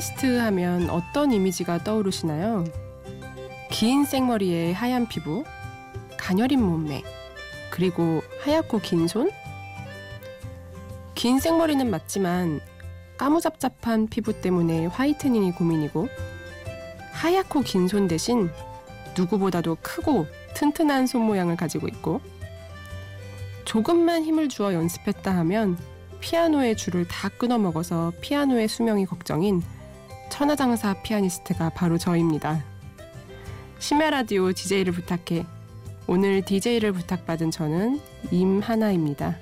피아니스트 하면 어떤 이미지가 떠오르시나요? 긴 생머리에 하얀 피부, 가녀린 몸매, 그리고 하얗고 긴 손? 긴 생머리는 맞지만 까무잡잡한 피부 때문에 화이트닝이 고민이고 하얗고 긴 손 대신 누구보다도 크고 튼튼한 손 모양을 가지고 있고 조금만 힘을 주어 연습했다 하면 피아노의 줄을 다 끊어먹어서 피아노의 수명이 걱정인 천하장사 피아니스트가 바로 저입니다. 심야 라디오 DJ를 부탁해. 오늘 DJ를 부탁받은 저는 임하나입니다.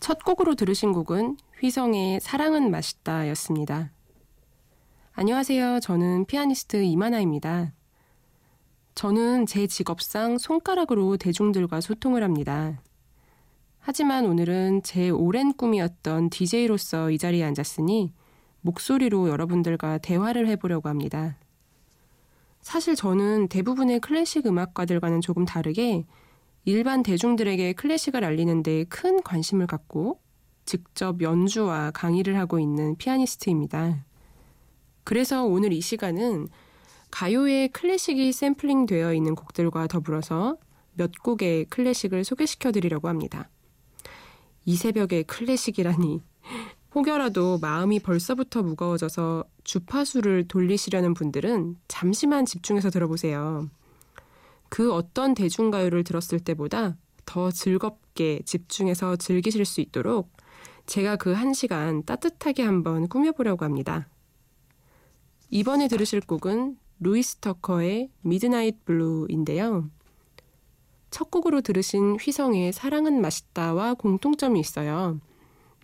첫 곡으로 들으신 곡은 휘성의 사랑은 맛있다 였습니다. 안녕하세요. 저는 피아니스트 이만아입니다. 저는 제 직업상 손가락으로 대중들과 소통을 합니다. 하지만 오늘은 제 오랜 꿈이었던 DJ로서 이 자리에 앉았으니 목소리로 여러분들과 대화를 해보려고 합니다. 사실 저는 대부분의 클래식 음악가들과는 조금 다르게 일반 대중들에게 클래식을 알리는데 큰 관심을 갖고 직접 연주와 강의를 하고 있는 피아니스트입니다. 그래서 오늘 이 시간은 가요의 클래식이 샘플링 되어 있는 곡들과 더불어서 몇 곡의 클래식을 소개시켜 드리려고 합니다. 이 새벽에 클래식이라니. 혹여라도 마음이 벌써부터 무거워져서 주파수를 돌리시려는 분들은 잠시만 집중해서 들어보세요. 그 어떤 대중가요를 들었을 때보다 더 즐겁게 집중해서 즐기실 수 있도록 제가 그 한 시간 따뜻하게 한번 꾸며보려고 합니다. 이번에 들으실 곡은 루이스 터커의 Midnight Blue인데요. 첫 곡으로 들으신 휘성의 사랑은 맛있다와 공통점이 있어요.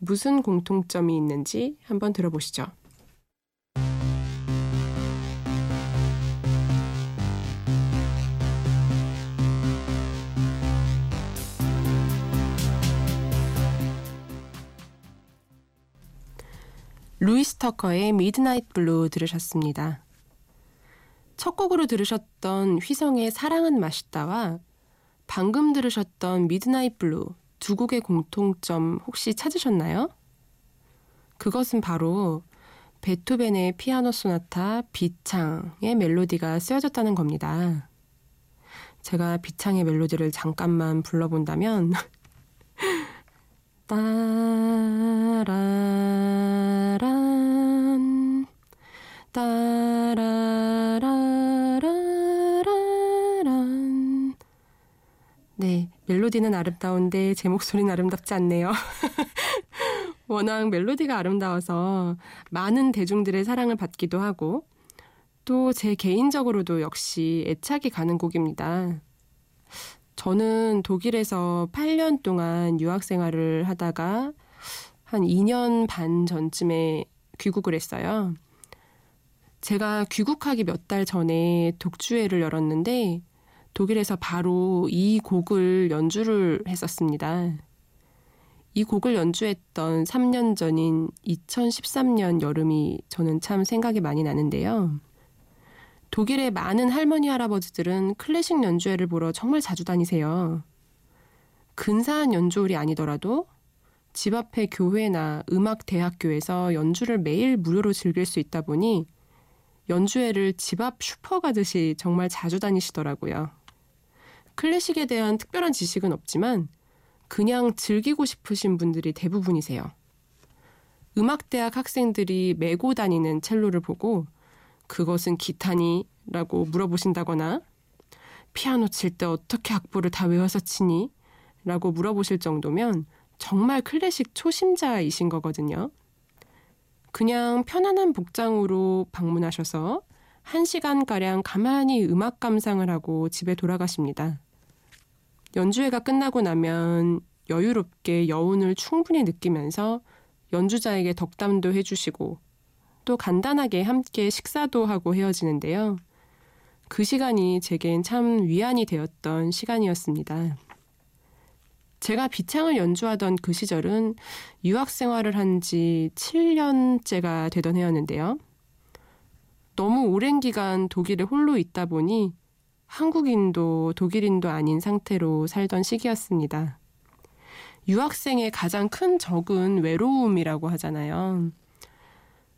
무슨 공통점이 있는지 한번 들어보시죠. 루이스 터커의 Midnight Blue 들으셨습니다. 첫 곡으로 들으셨던 휘성의 사랑은 맛있다와 방금 들으셨던 Midnight Blue 두 곡의 공통점 혹시 찾으셨나요? 그것은 바로 베토벤의 피아노 소나타 비창의 멜로디가 쓰여졌다는 겁니다. 제가 비창의 멜로디를 잠깐만 불러본다면 따라란 따라라라란 네, 멜로디는 아름다운데 제 목소리는 아름답지 않네요. 워낙 멜로디가 아름다워서 많은 대중들의 사랑을 받기도 하고 또 제 개인적으로도 역시 애착이 가는 곡입니다. 저는 독일에서 8년 동안 유학 생활을 하다가 한 2년 반 전쯤에 귀국을 했어요. 제가 귀국하기 몇 달 전에 독주회를 열었는데 독일에서 바로 이 곡을 연주를 했었습니다. 이 곡을 연주했던 3년 전인 2013년 여름이 저는 참 생각이 많이 나는데요. 독일의 많은 할머니 할아버지들은 클래식 연주회를 보러 정말 자주 다니세요. 근사한 연주홀이 아니더라도 집 앞의 교회나 음악 대학교에서 연주를 매일 무료로 즐길 수 있다 보니 연주회를 집 앞 슈퍼 가듯이 정말 자주 다니시더라고요. 클래식에 대한 특별한 지식은 없지만 그냥 즐기고 싶으신 분들이 대부분이세요. 음악대학 학생들이 메고 다니는 첼로를 보고 그것은 기타니? 라고 물어보신다거나 피아노 칠 때 어떻게 악보를 다 외워서 치니? 라고 물어보실 정도면 정말 클래식 초심자이신 거거든요. 그냥 편안한 복장으로 방문하셔서 한 시간가량 가만히 음악 감상을 하고 집에 돌아가십니다. 연주회가 끝나고 나면 여유롭게 여운을 충분히 느끼면서 연주자에게 덕담도 해주시고 또 간단하게 함께 식사도 하고 헤어지는데요. 그 시간이 제겐 참 위안이 되었던 시간이었습니다. 제가 비창을 연주하던 그 시절은 유학 생활을 한 지 7년째가 되던 해였는데요. 너무 오랜 기간 독일에 홀로 있다 보니 한국인도 독일인도 아닌 상태로 살던 시기였습니다. 유학생의 가장 큰 적은 외로움이라고 하잖아요.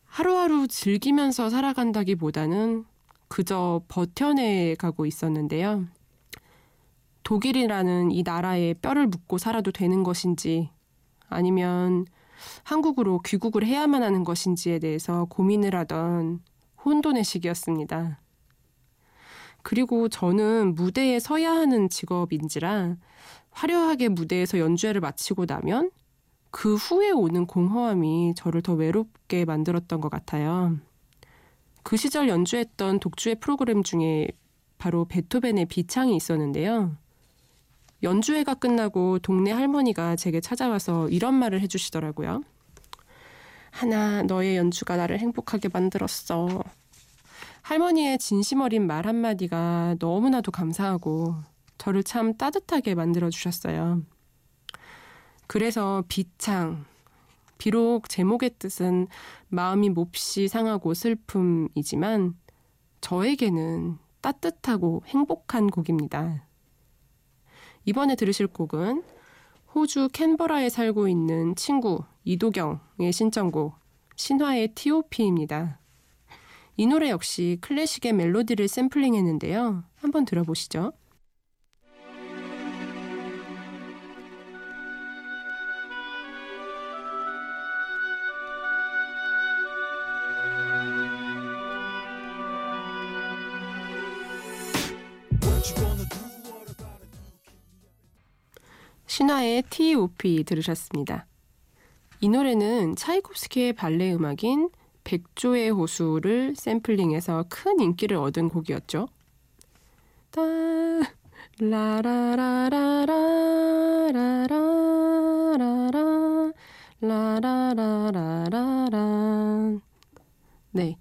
하루하루 즐기면서 살아간다기 보다는 그저 버텨내 가고 있었는데요. 독일이라는 이 나라에 뼈를 묻고 살아도 되는 것인지 아니면 한국으로 귀국을 해야만 하는 것인지에 대해서 고민을 하던 혼돈의 시기였습니다. 그리고 저는 무대에 서야 하는 직업인지라 화려하게 무대에서 연주회를 마치고 나면 그 후에 오는 공허함이 저를 더 외롭게 만들었던 것 같아요. 그 시절 연주했던 독주의 프로그램 중에 바로 베토벤의 비창이 있었는데요. 연주회가 끝나고 동네 할머니가 제게 찾아와서 이런 말을 해주시더라고요. 하나, 너의 연주가 나를 행복하게 만들었어. 할머니의 진심 어린 말 한마디가 너무나도 감사하고 저를 참 따뜻하게 만들어 주셨어요. 그래서 비창. 비록 제목의 뜻은 마음이 몹시 상하고 슬픔이지만 저에게는 따뜻하고 행복한 곡입니다. 이번에 들으실 곡은 호주 캔버라에 살고 있는 친구 이도경의 신청곡 신화의 T.O.P입니다. 이 노래 역시 클래식의 멜로디를 샘플링했는데요. 한번 들어보시죠. 신화의 T.O.P 들으셨습니다. 이 노래는 차이콥스키의 발레 음악인 백조의 호수를 샘플링해서 큰 인기를 얻은 곡이었죠. 따 라라라라라라라라 라 라라라라라 네.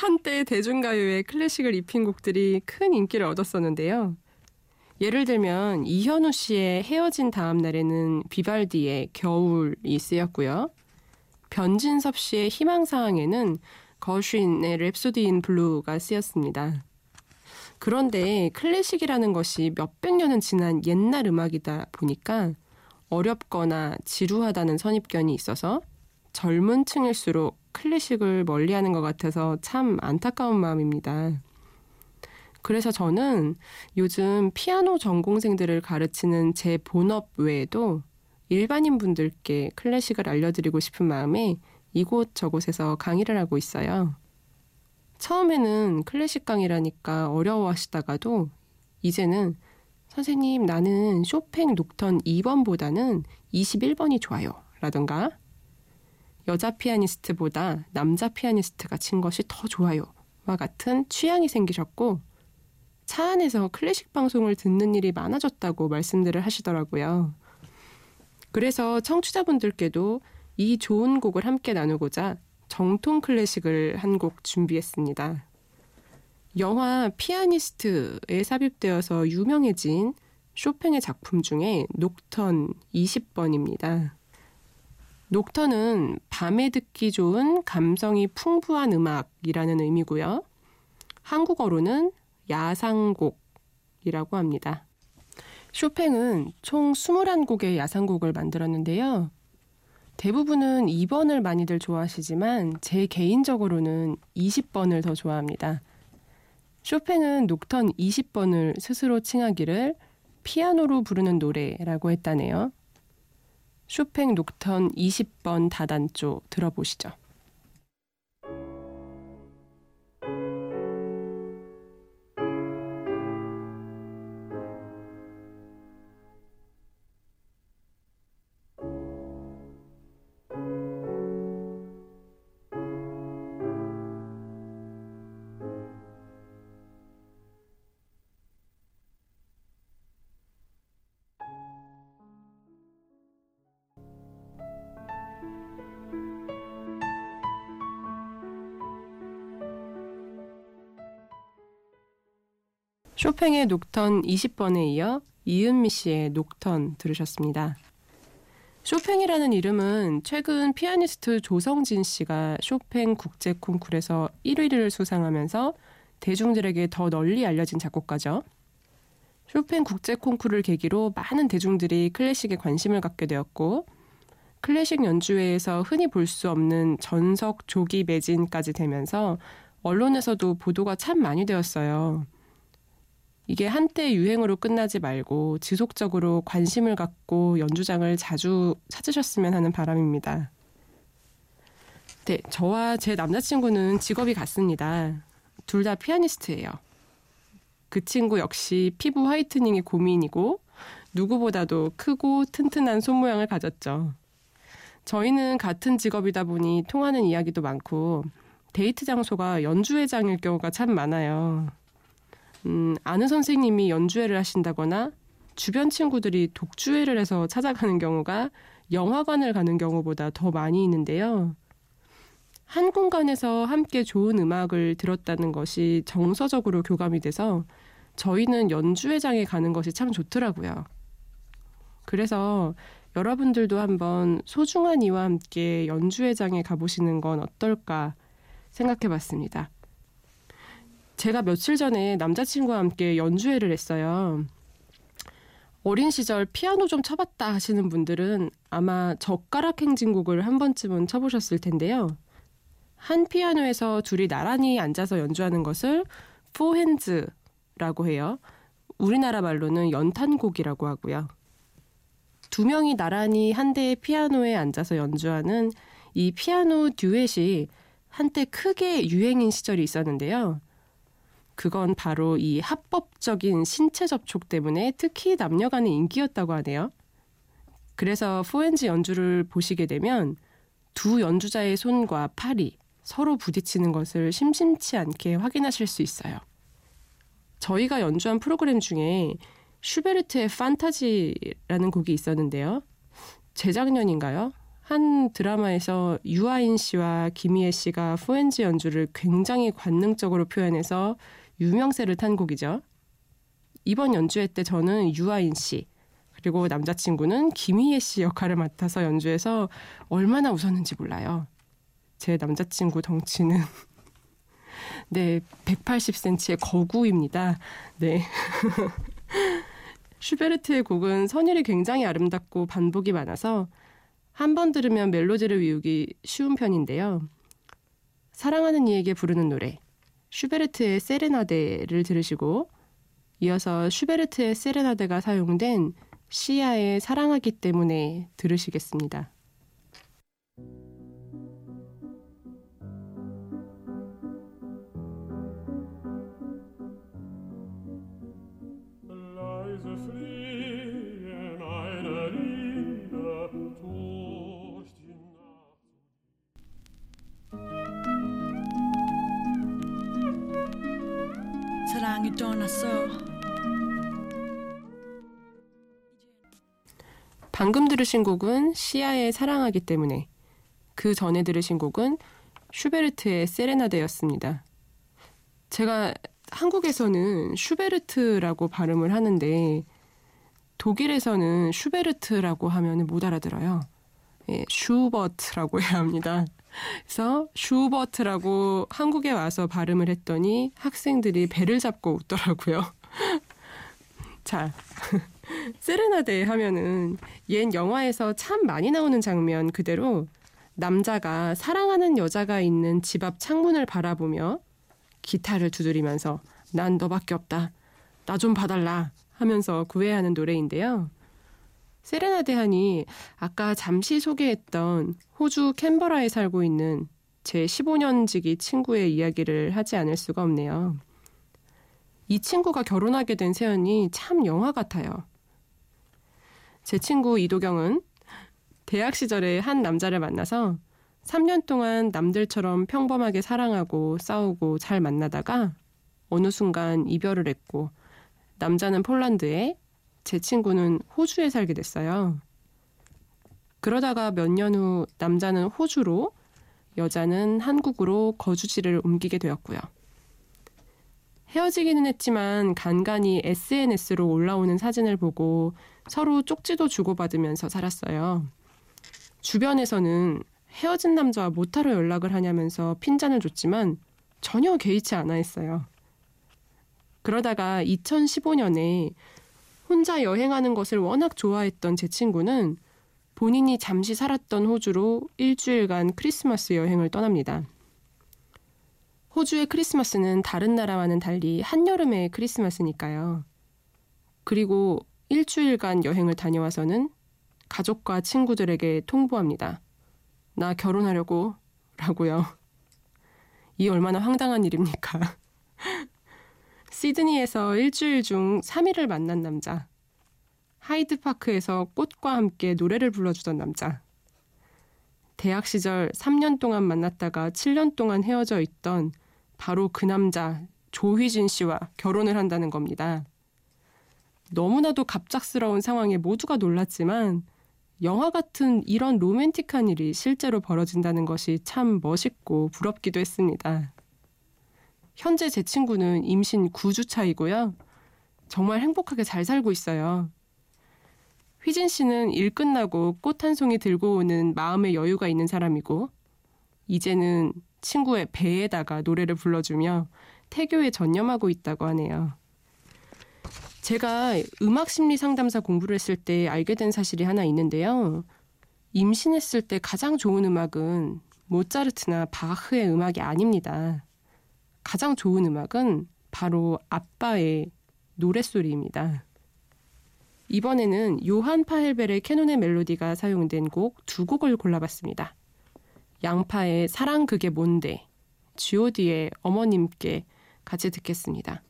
한때 대중가요에 클래식을 입힌 곡들이 큰 인기를 얻었었는데요. 예를 들면 이현우 씨의 헤어진 다음 날에는 비발디의 겨울이 쓰였고요. 변진섭 씨의 희망사항에는 거쉰의 Rhapsody in Blue가 쓰였습니다. 그런데 클래식이라는 것이 몇백 년은 지난 옛날 음악이다 보니까 어렵거나 지루하다는 선입견이 있어서 젊은 층일수록 클래식을 멀리하는 것 같아서 참 안타까운 마음입니다. 그래서 저는 요즘 피아노 전공생들을 가르치는 제 본업 외에도 일반인 분들께 클래식을 알려드리고 싶은 마음에 이곳 저곳에서 강의를 하고 있어요. 처음에는 클래식 강의라니까 어려워하시다가도 이제는 선생님 나는 쇼팽 녹턴 2번보다는 21번이 좋아요. 라던가 여자 피아니스트보다 남자 피아니스트가 친 것이 더 좋아요. 와 같은 취향이 생기셨고 차 안에서 클래식 방송을 듣는 일이 많아졌다고 말씀들을 하시더라고요. 그래서 청취자분들께도 이 좋은 곡을 함께 나누고자 정통 클래식을 한 곡 준비했습니다. 영화 피아니스트에 삽입되어서 유명해진 쇼팽의 작품 중에 녹턴 20번입니다. 녹턴은 밤에 듣기 좋은 감성이 풍부한 음악이라는 의미고요. 한국어로는 야상곡이라고 합니다. 쇼팽은 총 21곡의 야상곡을 만들었는데요. 대부분은 2번을 많이들 좋아하시지만 제 개인적으로는 20번을 더 좋아합니다. 쇼팽은 녹턴 20번을 스스로 칭하기를 피아노로 부르는 노래라고 했다네요. 쇼팽 녹턴 20번 다단조 들어보시죠. 쇼팽의 녹턴 20번에 이어 이은미 씨의 녹턴 들으셨습니다. 쇼팽이라는 이름은 최근 피아니스트 조성진 씨가 쇼팽 국제 콩쿨에서 1위를 수상하면서 대중들에게 더 널리 알려진 작곡가죠. 쇼팽 국제 콩쿨을 계기로 많은 대중들이 클래식에 관심을 갖게 되었고 클래식 연주회에서 흔히 볼 수 없는 전석 조기 매진까지 되면서 언론에서도 보도가 참 많이 되었어요. 이게 한때 유행으로 끝나지 말고 지속적으로 관심을 갖고 연주장을 자주 찾으셨으면 하는 바람입니다. 네, 저와 제 남자친구는 직업이 같습니다. 둘 다 피아니스트예요. 그 친구 역시 피부 화이트닝이 고민이고 누구보다도 크고 튼튼한 손 모양을 가졌죠. 저희는 같은 직업이다 보니 통하는 이야기도 많고 데이트 장소가 연주회장일 경우가 참 많아요. 음, 아는 선생님이 연주회를 하신다거나 주변 친구들이 독주회를 해서 찾아가는 경우가 영화관을 가는 경우보다 더 많이 있는데요. 한 공간에서 함께 좋은 음악을 들었다는 것이 정서적으로 교감이 돼서 저희는 연주회장에 가는 것이 참 좋더라고요. 그래서 여러분들도 한번 소중한 이와 함께 연주회장에 가보시는 건 어떨까 생각해 봤습니다. 제가 며칠 전에 남자친구와 함께 연주회를 했어요. 어린 시절 피아노 좀 쳐봤다 하시는 분들은 아마 젓가락 행진곡을 한 번쯤은 쳐보셨을 텐데요. 한 피아노에서 둘이 나란히 앉아서 연주하는 것을 포핸즈라고 해요. 우리나라 말로는 연탄곡이라고 하고요. 두 명이 나란히 한 대의 피아노에 앉아서 연주하는 이 피아노 듀엣이 한때 크게 유행인 시절이 있었는데요. 그건 바로 이 합법적인 신체 접촉 때문에 특히 남녀 간의 인기였다고 하네요. 그래서 포엔즈 연주를 보시게 되면 두 연주자의 손과 팔이 서로 부딪히는 것을 심심치 않게 확인하실 수 있어요. 저희가 연주한 프로그램 중에 슈베르트의 판타지라는 곡이 있었는데요. 재작년인가요? 한 드라마에서 유아인 씨와 김희애 씨가 포엔즈 연주를 굉장히 관능적으로 표현해서 유명세를 탄 곡이죠. 이번 연주회 때 저는 유아인 씨 그리고 남자친구는 김희애 씨 역할을 맡아서 연주해서 얼마나 웃었는지 몰라요. 제 남자친구 덩치는 네 180cm의 거구입니다. 네. 슈베르트의 곡은 선율이 굉장히 아름답고 반복이 많아서 한 번 들으면 멜로디를 외우기 쉬운 편인데요. 사랑하는 이에게 부르는 노래 슈베르트의 세레나데를 들으시고 이어서 슈베르트의 세레나데가 사용된 시아의 사랑하기 때문에 들으시겠습니다. 사랑이 떠났어. 방금 들으신 곡은 시아의 사랑하기 때문에 그 전에 들으신 곡은 슈베르트의 세레나데였습니다. 제가 한국에서는 슈베르트라고 발음을 하는데 독일에서는 슈베르트라고 하면 못 알아들어요. 예, 슈버트라고 해야 합니다. 그래서 슈버트라고 한국에 와서 발음을 했더니 학생들이 배를 잡고 웃더라고요. 자, 세레나데 하면은 옛 영화에서 참 많이 나오는 장면 그대로 남자가 사랑하는 여자가 있는 집 앞 창문을 바라보며 기타를 두드리면서 난 너밖에 없다. 나 좀 봐달라 하면서 구애하는 노래인데요. 세레나데 하니 아까 잠시 소개했던 호주 캔버라에 살고 있는 제 15년 지기 친구의 이야기를 하지 않을 수가 없네요. 이 친구가 결혼하게 된 세연이 참 영화 같아요. 제 친구 이도경은 대학 시절에 한 남자를 만나서 3년 동안 남들처럼 평범하게 사랑하고 싸우고 잘 만나다가 어느 순간 이별을 했고 남자는 폴란드에 제 친구는 호주에 살게 됐어요. 그러다가 몇 년 후 남자는 호주로 여자는 한국으로 거주지를 옮기게 되었고요. 헤어지기는 했지만 간간히 SNS로 올라오는 사진을 보고 서로 쪽지도 주고받으면서 살았어요. 주변에서는 헤어진 남자와 못하러 연락을 하냐면서 핀잔을 줬지만 전혀 개의치 않아 했어요. 그러다가 2015년에 혼자 여행하는 것을 워낙 좋아했던 제 친구는 본인이 잠시 살았던 호주로 일주일간 크리스마스 여행을 떠납니다. 호주의 크리스마스는 다른 나라와는 달리 한여름의 크리스마스니까요. 그리고 일주일간 여행을 다녀와서는 가족과 친구들에게 통보합니다. 나 결혼하려고 라고요. 이 얼마나 황당한 일입니까? 시드니에서 일주일 중 3일을 만난 남자. 하이드파크에서 꽃과 함께 노래를 불러주던 남자. 대학 시절 3년 동안 만났다가 7년 동안 헤어져 있던 바로 그 남자 조휘진 씨와 결혼을 한다는 겁니다. 너무나도 갑작스러운 상황에 모두가 놀랐지만 영화 같은 이런 로맨틱한 일이 실제로 벌어진다는 것이 참 멋있고 부럽기도 했습니다. 현재 제 친구는 임신 9주 차이고요. 정말 행복하게 잘 살고 있어요. 휘진 씨는 일 끝나고 꽃 한 송이 들고 오는 마음의 여유가 있는 사람이고, 이제는 친구의 배에다가 노래를 불러주며 태교에 전념하고 있다고 하네요. 제가 음악 심리 상담사 공부를 했을 때 알게 된 사실이 하나 있는데요. 임신했을 때 가장 좋은 음악은 모차르트나 바흐의 음악이 아닙니다. 가장 좋은 음악은 바로 아빠의 노랫소리입니다. 이번에는 요한 파헬벨의 캐논의 멜로디가 사용된 곡 두 곡을 골라봤습니다. 양파의 사랑 그게 뭔데, god의 어머님께 같이 듣겠습니다.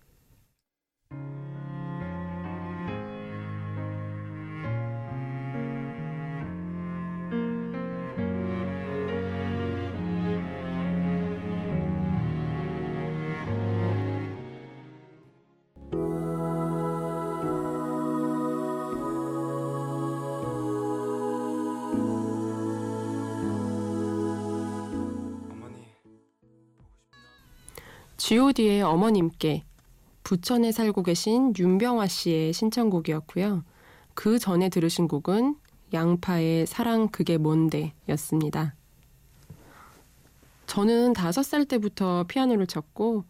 God의 어머님께 부천에 살고 계신 윤병화 씨의 신청곡이었고요. 그 전에 들으신 곡은 양파의 사랑 그게 뭔데 였습니다. 저는 다섯 살 때부터 피아노를 쳤고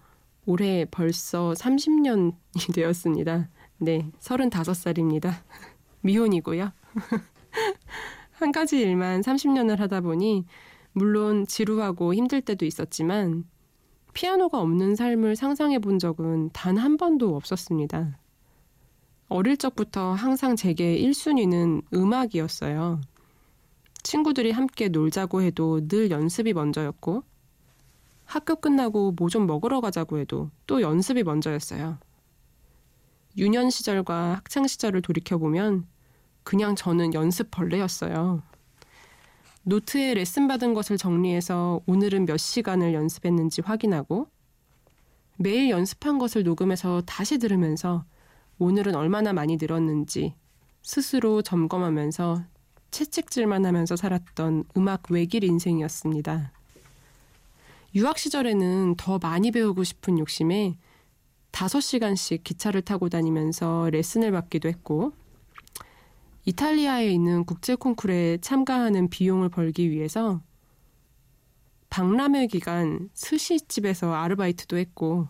올해 벌써 30년이 되었습니다. 네, 35살입니다. 미혼이고요. 한 가지 일만 30년을 하다 보니 물론 지루하고 힘들 때도 있었지만 피아노가 없는 삶을 상상해 본 적은 단 한 번도 없었습니다. 어릴 적부터 항상 제게 1순위는 음악이었어요. 친구들이 함께 놀자고 해도 늘 연습이 먼저였고, 학교 끝나고 뭐 좀 먹으러 가자고 해도 또 연습이 먼저였어요. 유년 시절과 학창 시절을 돌이켜보면 그냥 저는 연습 벌레였어요. 노트에 레슨 받은 것을 정리해서 오늘은 몇 시간을 연습했는지 확인하고 매일 연습한 것을 녹음해서 다시 들으면서 오늘은 얼마나 많이 늘었는지 스스로 점검하면서 채찍질만 하면서 살았던 음악 외길 인생이었습니다. 유학 시절에는 더 많이 배우고 싶은 욕심에 5시간씩 기차를 타고 다니면서 레슨을 받기도 했고 이탈리아에 있는 국제 콩쿠르에 참가하는 비용을 벌기 위해서 박람회 기간 스시집에서 아르바이트도 했고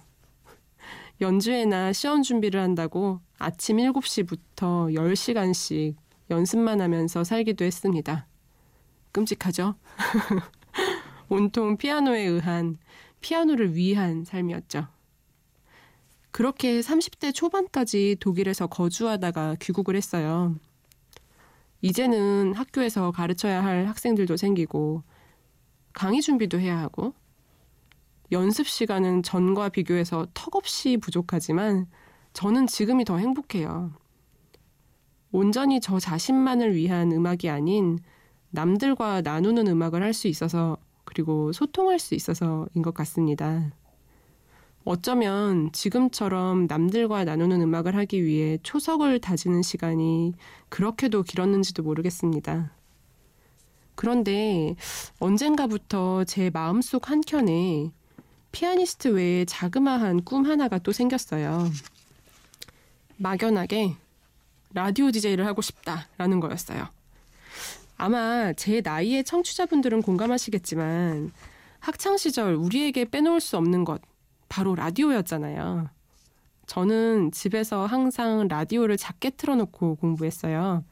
연주회나 시험 준비를 한다고 아침 7시부터 10시간씩 연습만 하면서 살기도 했습니다. 끔찍하죠? 온통 피아노에 의한, 피아노를 위한 삶이었죠. 그렇게 30대 초반까지 독일에서 거주하다가 귀국을 했어요. 이제는 학교에서 가르쳐야 할 학생들도 생기고 강의 준비도 해야 하고 연습 시간은 전과 비교해서 턱없이 부족하지만 저는 지금이 더 행복해요. 온전히 저 자신만을 위한 음악이 아닌 남들과 나누는 음악을 할 수 있어서 그리고 소통할 수 있어서인 것 같습니다. 어쩌면 지금처럼 남들과 나누는 음악을 하기 위해 초석을 다지는 시간이 그렇게도 길었는지도 모르겠습니다. 그런데 언젠가부터 제 마음속 한켠에 피아니스트 외에 자그마한 꿈 하나가 또 생겼어요. 막연하게 라디오 DJ를 하고 싶다라는 거였어요. 아마 제 나이의 청취자분들은 공감하시겠지만 학창 시절 우리에게 빼놓을 수 없는 것 바로 라디오였잖아요. 저는 집에서 항상 라디오를 작게 틀어놓고 공부했어요.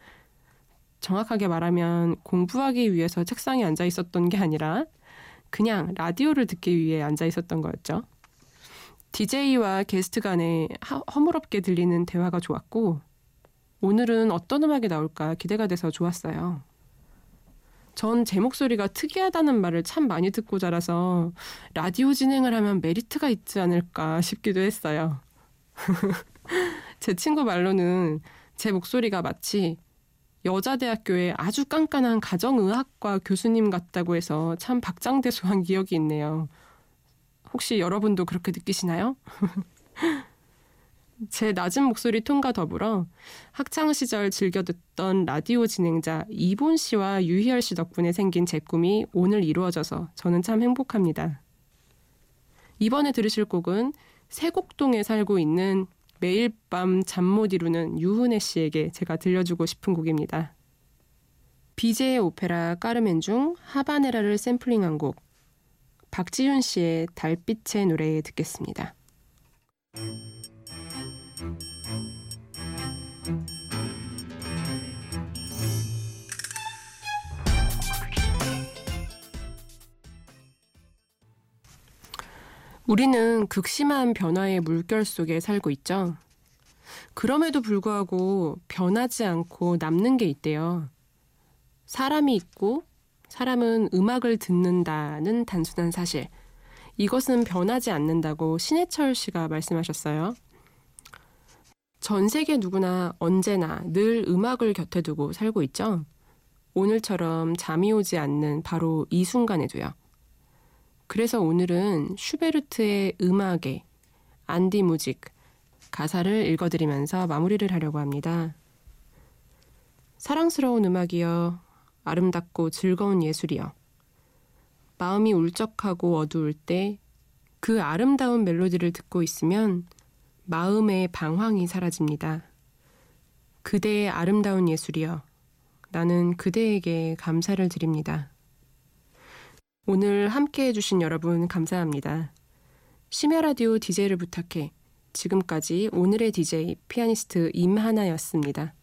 정확하게 말하면 공부하기 위해서 책상에 앉아 있었던 게 아니라 그냥 라디오를 듣기 위해 앉아 있었던 거였죠. DJ와 게스트 간에 허물없게 들리는 대화가 좋았고, 오늘은 어떤 음악이 나올까 기대가 돼서 좋았어요. 전 제 목소리가 특이하다는 말을 참 많이 듣고 자라서 라디오 진행을 하면 메리트가 있지 않을까 싶기도 했어요. 제 친구 말로는 제 목소리가 마치 여자대학교의 아주 깐깐한 가정의학과 교수님 같다고 해서 참 박장대소한 기억이 있네요. 혹시 여러분도 그렇게 느끼시나요? 제 낮은 목소리 톤과 더불어 학창 시절 즐겨 듣던 라디오 진행자 이본 씨와 유희열 씨 덕분에 생긴 제 꿈이 오늘 이루어져서 저는 참 행복합니다. 이번에 들으실 곡은 세곡동에 살고 있는 매일 밤 잠 못 이루는 유훈혜 씨에게 제가 들려주고 싶은 곡입니다. 비제의 오페라 까르멘 중 하바네라를 샘플링한 곡 박지윤 씨의 달빛의 노래 듣겠습니다. 우리는 극심한 변화의 물결 속에 살고 있죠. 그럼에도 불구하고 변하지 않고 남는 게 있대요. 사람이 있고 사람은 음악을 듣는다는 단순한 사실. 이것은 변하지 않는다고 신해철 씨가 말씀하셨어요. 전 세계 누구나 언제나 늘 음악을 곁에 두고 살고 있죠. 오늘처럼 잠이 오지 않는 바로 이 순간에도요. 그래서 오늘은 슈베르트의 음악의 안디 무직 가사를 읽어드리면서 마무리를 하려고 합니다. 사랑스러운 음악이여 아름답고 즐거운 예술이여 마음이 울적하고 어두울 때 그 아름다운 멜로디를 듣고 있으면 마음의 방황이 사라집니다. 그대의 아름다운 예술이여 나는 그대에게 감사를 드립니다. 오늘 함께 해주신 여러분 감사합니다. 심야 라디오 DJ를 부탁해. 지금까지 오늘의 DJ 피아니스트 임하나였습니다.